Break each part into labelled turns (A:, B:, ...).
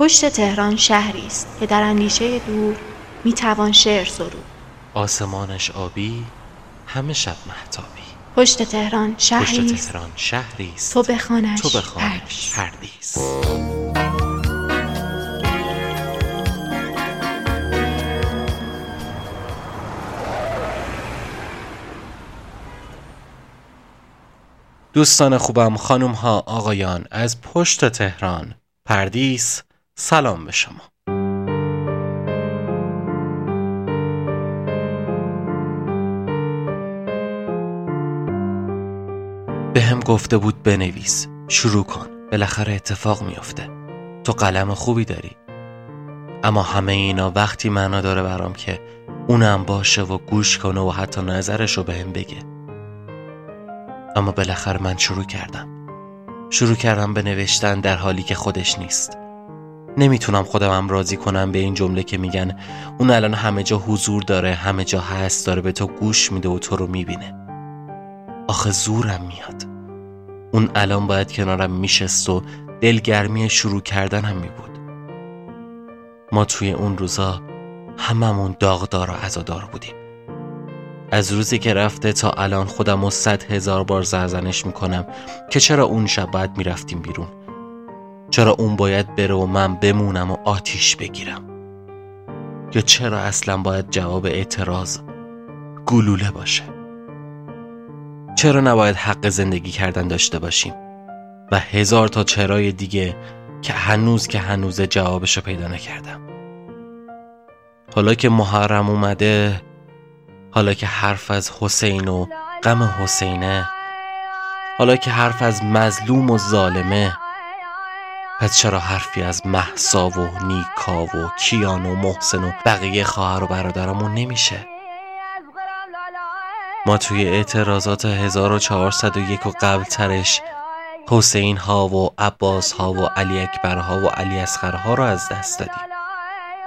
A: پشت تهران شهری است که در اندیشه دور می‌توان شعر سرود.
B: آسمانش آبی همه شب محتابی
A: پشت تهران شهری
B: پشت
A: است.
B: تهران شهری است.
A: تو بخوانش
B: تو.
A: پردیس
B: دوستان خوبم خانم ها آقایان از پشت تهران پردیس سلام به شما. به هم گفته بود بنویس شروع کن. بالاخره اتفاق میافته. تو قلم خوبی داری. اما همه اینا وقتی معنا داره برام که اونم باشه و گوش کنه و حتی نظرش رو به هم بگه. اما بالاخره من شروع کردم. شروع کردم به نوشتن در حالی که خودش نیست. نمی‌تونم خودمم راضی کنم به این جمله که میگن اون الان همه جا حضور داره همه جا هست داره به تو گوش میده و تو رو می‌بینه. آخه زورم میاد. اون الان باید کنارم میشست و دلگرمی شروع کردن هم میبود. ما توی اون روزا هممون داغدار و عزادار بودیم. از روزی که رفته تا الان خودم و صد هزار بار زرزنش می‌کنم که چرا اون شب باید می‌رفتیم بیرون؟ چرا اون باید بره و من بمونم و آتیش بگیرم؟ یا چرا اصلا باید جواب اعتراض گلوله باشه؟ چرا نباید حق زندگی کردن داشته باشیم؟ و هزار تا چرای دیگه که هنوز که هنوز جوابشو پیدا نکردم. حالا که محرم اومده حالا که حرف از حسین و غم حسینه حالا که حرف از مظلوم و ظالمه پس چرا حرفی از محسا و نیکا و کیان و محسن و بقیه خواهر و برادرمون نمیشه؟ ما توی اعتراضات 1401 و قبل ترش حسین ها و عباس ها و علی اکبر ها و علی اصغر ها رو از دست دادیم.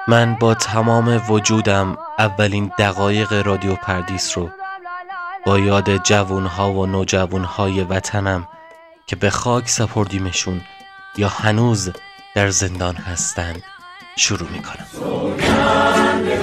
B: من با تمام وجودم اولین دقایق رادیو پردیس رو با یاد جوون ها و نوجوان های وطنم که به خاک سپردیمشون یا هنوز در زندان هستند شروع می‌کنم.
C: آقای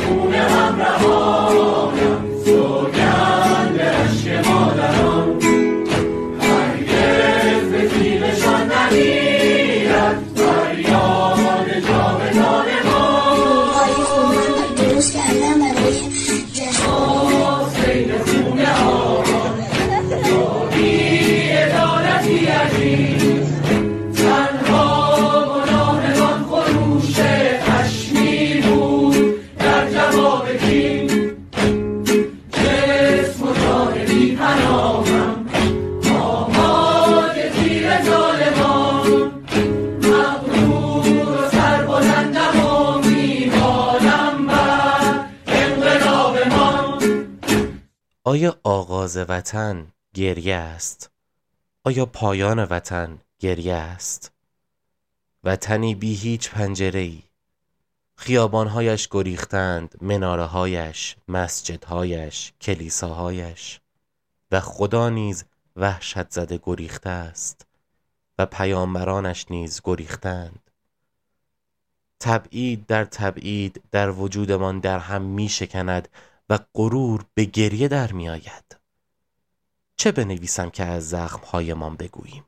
B: آغاز وطن گریه است؟ آیا پایان وطن گریه است؟ وطنی بی هیچ پنجره ای خیابانهایش گریختند مناره هایش مسجدهایش کلیساهایش و خدا نیز وحشت زده گریخته است و پیامبرانش نیز گریختند تبعید در تبعید در وجودمان در هم می شکند و غرور به گریه در می آید. چه بنویسم که از زخمهایمان بگوییم؟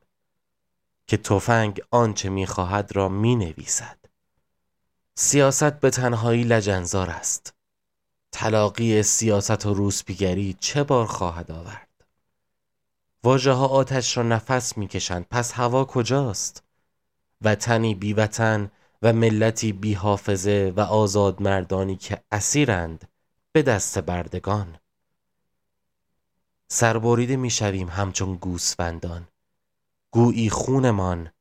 B: که تفنگ آنچه می خواهد را می نویسد سیاست به تنهایی لجنزار است. تلاقی سیاست و روسپیگری چه بار خواهد آورد؟ واژه ها آتش را نفس می کشند پس هوا کجاست؟ وطنی بی وطن و ملتی بی حافظه و آزاد مردانی که اسیرند به دست بردگان. سربریده می‌شویم همچون گوسفندان. گویی خونمان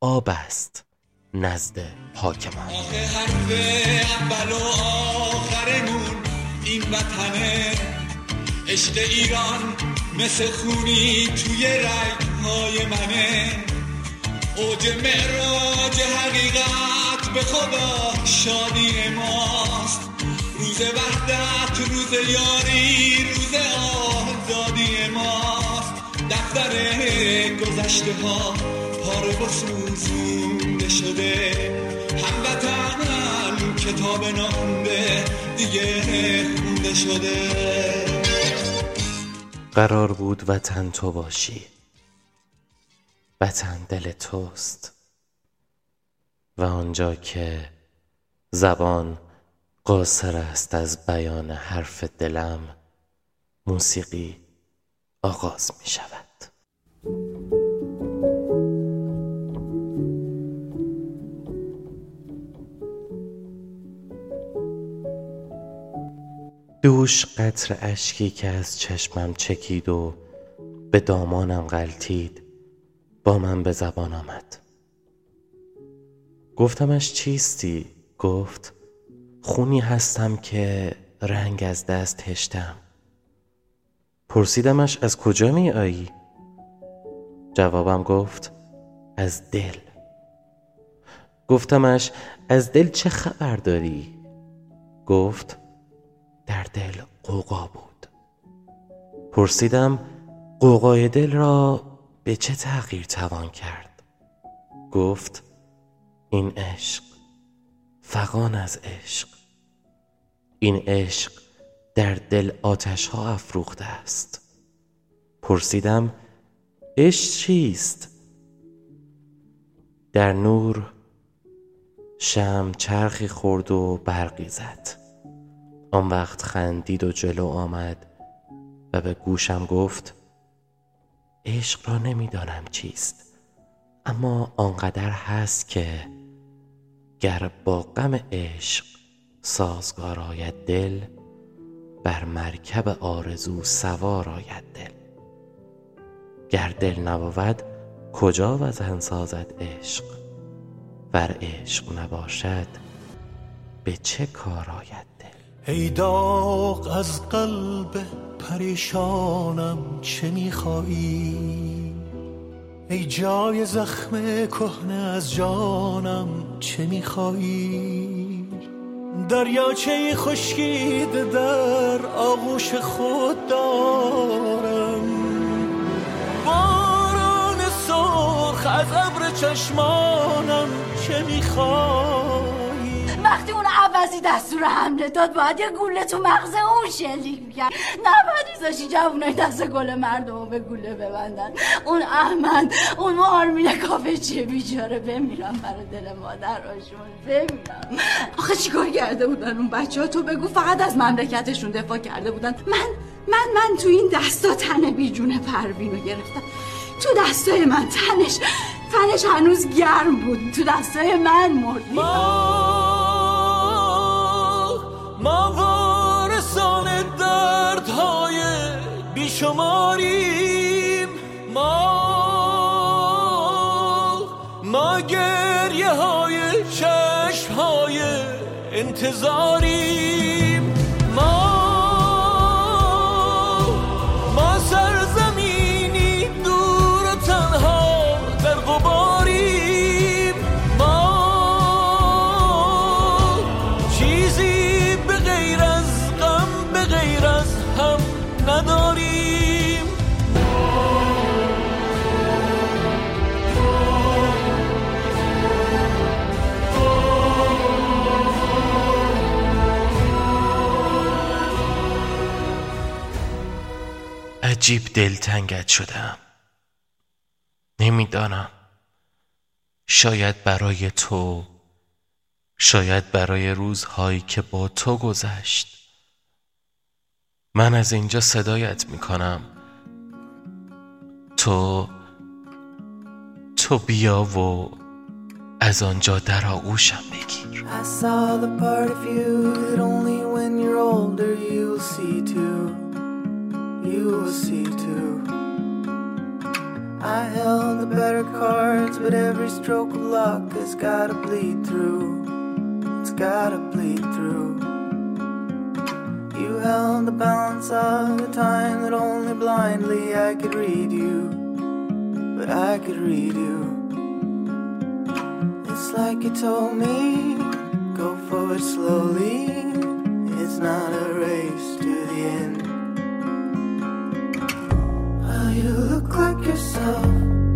B: آب است نزد حاکمان
D: حرف اول و آخرمون این وطنه. عشق ایران مثل خونی توی رگهای منه. اوج معراج حقیقت به خدا شادی ماست. روز وحدت روز یاری روز آزادی ماست. دفتر گذشته ها پاره و سوزونده شده. هم کتاب نخونده دیگه خونده شده.
B: قرار بود وطن تو باشی. وطن دل توست. و آنجا که زبان قاصر است از بیان حرف دلم موسیقی آغاز می شود دوش قطر اشکی که از چشمم چکید و به دامانم غلطید با من به زبان آمد. گفتمش چیستی؟ گفت خونی هستم که رنگ از دست هشتم. پرسیدمش از کجا می آیی؟ جوابم گفت از دل گفتمش از دل چه خبر داری؟ گفت در دل قوقا بود پرسیدم قوقای دل را به چه تغییر توان کرد گفت این عشق فقان از عشق این عشق در دل آتش ها افروخته است. پرسیدم عشق چیست؟ در نور شم چرخی خورد و برقی زد. آن وقت خندید و جلو آمد و به گوشم گفت عشق را نمی‌دانم چیست اما آنقدر هست که گر با غم عشق سازگار آید دل بر مرکب آرزو سوار آید دل. گر دل نبود کجا وزن سازد عشق؟ ور عشق نباشد به چه کار آید
E: ای داغ از قلب پریشانم چه میخوایی ای جای زخم کهنه از جانم چه میخوایی دریاچه خشکیده در آغوش خود دارم. باران سرخ از ابر چشمانم چه میخوایی
F: وقتی اون عوضی دستور حمله داد باید یه گوله تو مغز اون شلیک می‌کرد. نباید ایزاشی جوونای دست گل مردم به گوله ببندن. اون احمد اون آرمین کافه چیه؟ بیچاره بمیرم برای دل مادراشون بمیرم. آخه چیکار کرده بودن اون بچه ها تو بگو فقط از مملکتشون دفاع کرده بودن. من من من تو این دستا تن بیجون پروین رو گرفتم. تو دستای من تنش تنش هنوز گرم بود. تو دستای من مرد
E: ما وارثان دردهای بیشماریم. ما ما گریه های چشم های انتظاریم.
B: عجیب دلتنگت شدم. نمی‌دانم. شاید برای تو شاید برای روزهایی که با تو گذشت. من از اینجا صدایت می‌کنم. تو تو بیا و از آنجا در آغوشم بگیر.
G: I saw the part of you that only when you're older you'll see too. I held the better cards, but every stroke of luck has gotta bleed through. It's gotta bleed through. You held the balance of the time that only blindly I could read you. But I could read you. It's like you told me, go forward slowly. It's not a race to the end. Well, you look like yourself,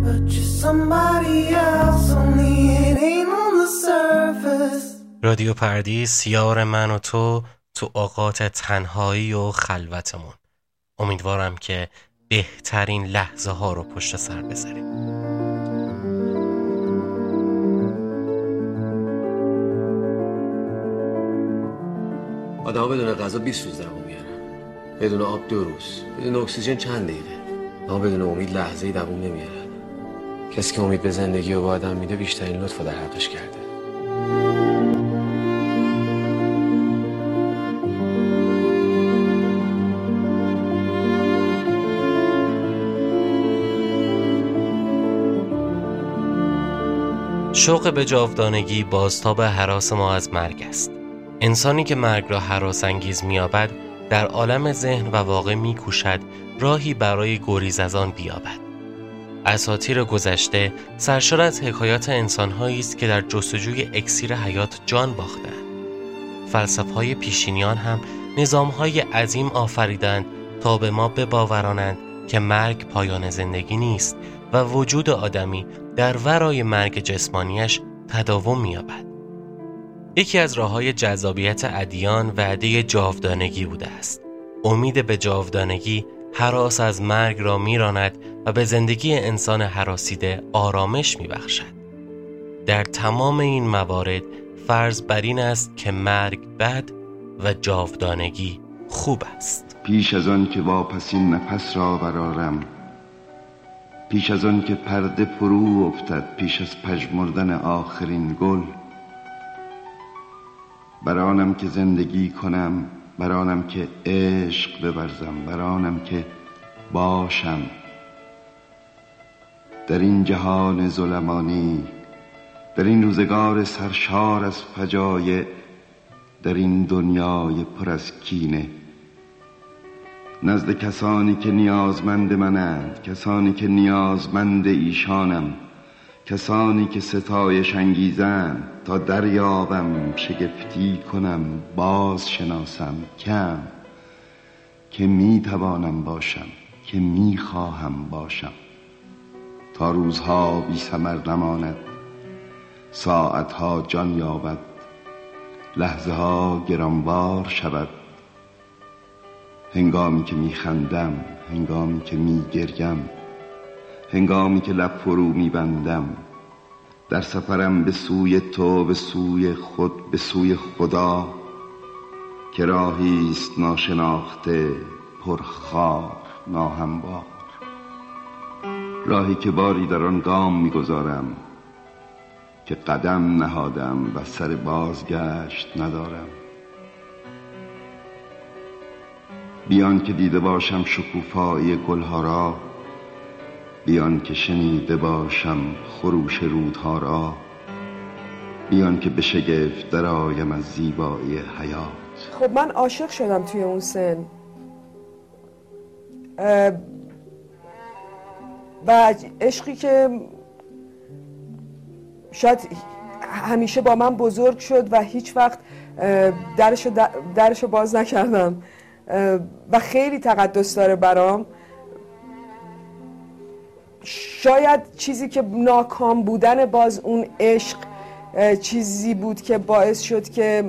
G: but you're somebody else. Only it ain't on the surface.
B: رادیو پردیس یار من و تو تو اوقات تنهایی و خلوتمون امیدوارم که بهترین لحظه ها رو پشت سر بذاریم
H: آدم بدون غذا 20 روز میارن بدون آب دو روز بدون اکسیژن چند دقیقه اما بدون امید لحظه ای دوام نمیارن کسی که امید به زندگی و به آدم میده بیشترین لطف در حقش کرده.
B: شوق به جاودانگی بازتاب حراس ما از مرگ است. انسانی که مرگ را حراس انگیز میابد در عالم ذهن و واقع میکوشد راهی برای گریز از آن بیابد اساطیر گذشته سرشار از حکایات انسانهایی است که در جستجوی اکسیر حیات جان باختند فلسفه های پیشینیان هم نظام های عظیم آفریدند تا به ما بباورانند که مرگ پایان زندگی نیست و وجود آدمی در ورای مرگ جسمانیش تداوم می‌یابد. یکی از راه های جذابیت ادیان وعده جاودانگی بوده است. امید به جاودانگی حراس از مرگ را میراند و به زندگی انسان حراسیده آرامش میبخشد. در تمام این موارد فرض بر این است که مرگ بد و جاودانگی خوب است.
I: پیش از آن که واپسین نفس را برارم پیش از آن که پرده فرو افتد پیش از پژمردن آخرین گل برانم که زندگی کنم برانم که عشق بورزم برانم که باشم. در این جهان ظلمانی در این روزگار سرشار از فجایع در این دنیای پر از کینه نزد کسانی که نیازمند منند کسانی که نیازمند ایشانم. کسانی که ستایش انگیزند تا دریابم شگفتی کنم باز شناسم کم. که می توانم باشم که می خواهم باشم. تا روزها بی سمر نماند ساعتها جان یابد لحظه ها گرانبار شود. هنگامی که میخندم هنگامی که میگریم هنگامی که لب فرو میبندم در سفرم به سوی تو به سوی خود به سوی خدا که راهی است ناشناخته پرخار ناهموار. راهی که باری در آن گام می‌گذارم که قدم نهادم و سر بازگشت ندارم. بیان که دیده باشم شکوفایی گلها را بیان که شنیده باشم خروش رودها را بیان که به شگفت درآیم از زیبایی حیات.
J: خب من عاشق شدم توی اون سن. و عشقی که شاید همیشه با من بزرگ شد و هیچ وقت درشو, درشو باز نکردم. و خیلی تقدس داره برام. شاید چیزی که ناکام بودن باز اون عشق چیزی بود که باعث شد که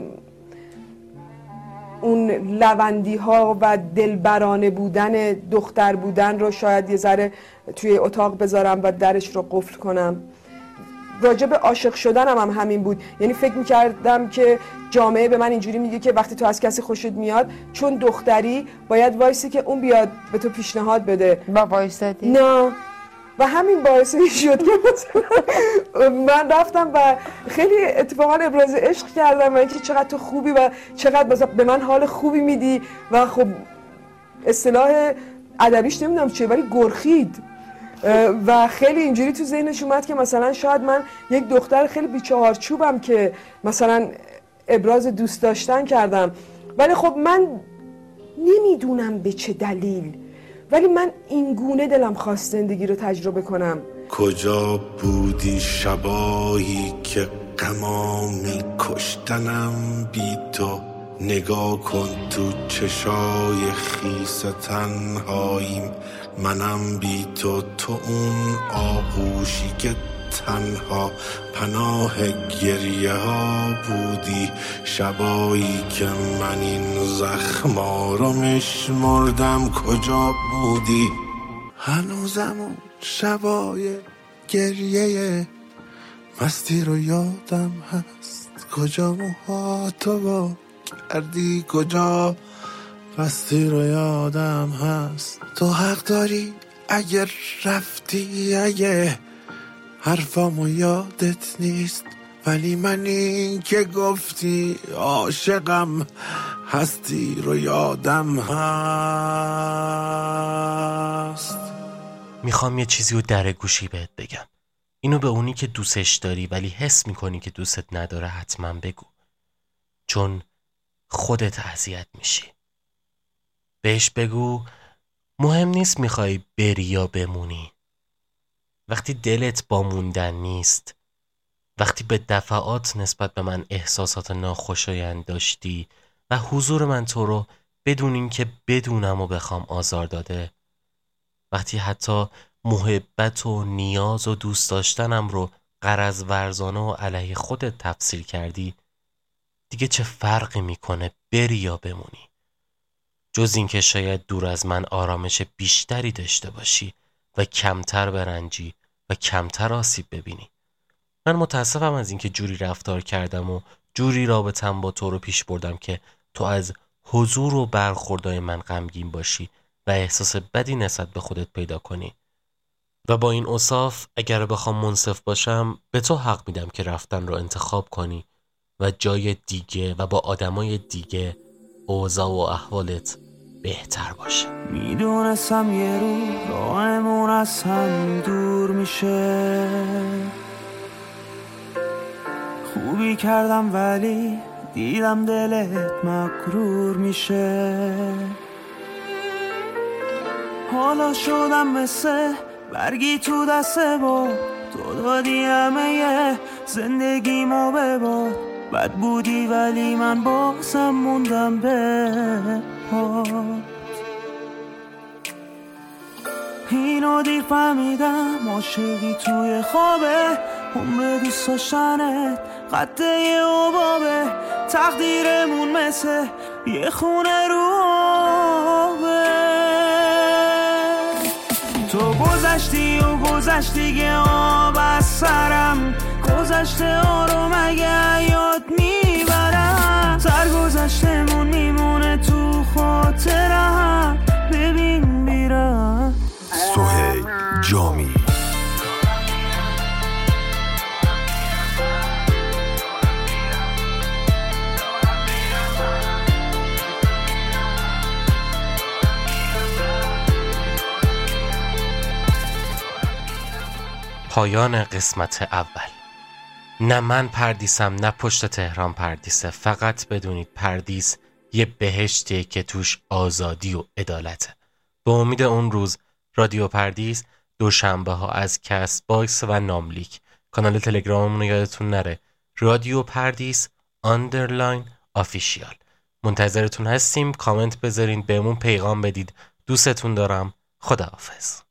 J: اون لوندی ها و دلبرانه بودن دختر بودن رو شاید یه ذره توی اتاق بذارم و درش رو قفل کنم. راجع به عاشق شدنم هم همین بود. یعنی فکر می‌کردم که جامعه به من اینجوری میگه که وقتی تو از کسی خوشت میاد چون دختری باید وایسی که اون بیاد به تو پیشنهاد بده.
K: با وایسادی؟
J: نه. و همین باعث شد که من رفتم و خیلی اتفاقا ابراز عشق کردم و اینکه چقدر تو خوبی و چقدر به من حال خوبی میدی و خب اصطلاح ادبیش نمی‌دونم چیه ولی گرخید. و خیلی اینجوری تو ذهنش اومد که مثلا شاید من یک دختر خیلی بیچهارچوبم که مثلا ابراز دوست داشتن کردم. ولی خب من نمی‌دونم به چه دلیل ولی من این گونه دلم خواست زندگی رو تجربه کنم.
L: کجا بودی شبایی که قمامی کشتنم بی تو؟ نگاه کن تو چشای خیس تنهاییم. منم بی تو تو اون آغوشی که تنها پناه گریه ها بودی. شبایی که من این زخما رو مردم کجا بودی؟ هنوزم اون شبای گریه مستی رو یادم هست. کجا موها تو کردی؟ کجا مستی رو یادم هست؟ تو حق داری اگر رفتی اگه حرفامو یادت نیست ولی من این که گفتی عاشقم هستی رو یادم هست.
B: می‌خوام یه چیزی رو در گوشی بهت بگم. اینو به اونی که دوستش داری ولی حس می‌کنی که دوستت نداره حتما بگو. چون خودت اذیت میشی. بهش بگو مهم نیست می‌خوای بری یا بمونی. وقتی دلت با موندن نیست وقتی به دفعات نسبت به من احساسات ناخوشایند داشتی و حضور من تو رو بدون اینکه بدونم و بخوام آزار داده وقتی حتی محبت و نیاز و دوست داشتنم رو قرض ورزانه و علیه خودت تفسیر کردی دیگه چه فرقی می‌کنه بری یا بمونی؟ جز اینکه شاید دور از من آرامش بیشتری داشته باشی و کمتر برنجی و کمتر آسیب ببینی. من متاسفم از اینکه جوری رفتار کردم و جوری رابطم با تو رو پیش بردم که تو از حضور و برخوردهای من غمگین باشی و احساس بدی نسبت به خودت پیدا کنی. و با این اصاف اگر بخوام منصف باشم به تو حق میدم که رفتن رو انتخاب کنی و جای دیگه و با آدمای دیگه اوضاع و احوالت بهتر باشه.
E: می‌دونستم یه رو راهمون از هم دور میشه. خوبی کردم ولی دیدم دلت مقرور میشه. حالا شدم مثل برگی تو دسته با تو دادی همه زندگیمو بباد بد بودی ولی من بازم موندم به پات اینو دیر فهمیدم عاشقی توی خوابه. عمر دوست داشتنت قده یه عبابه تقدیرمون مثل یه خونه رو آبه. تو گذشتی و گذشتی که آب از سرم. گذشته ها رو مگه یاد می‌برم؟ سرگذشتمون میمونه تو خاطرم. ببین میرم.
L: سهیل جامی.
B: پایان قسمت اول. نه من پردیسم نه پشت تهران پردیسه. فقط بدونید پردیس یه بهشتیه که توش آزادی و عدالته. به امید اون روز رادیو پردیس دوشنبه ها از Castbox و نام لیک کانال تلگراممون رو یادتون نره. رادیو پردیس underline official منتظرتون هستیم. کامنت بذارین بهمون پیغام بدید. دوستتون دارم. خداحافظ.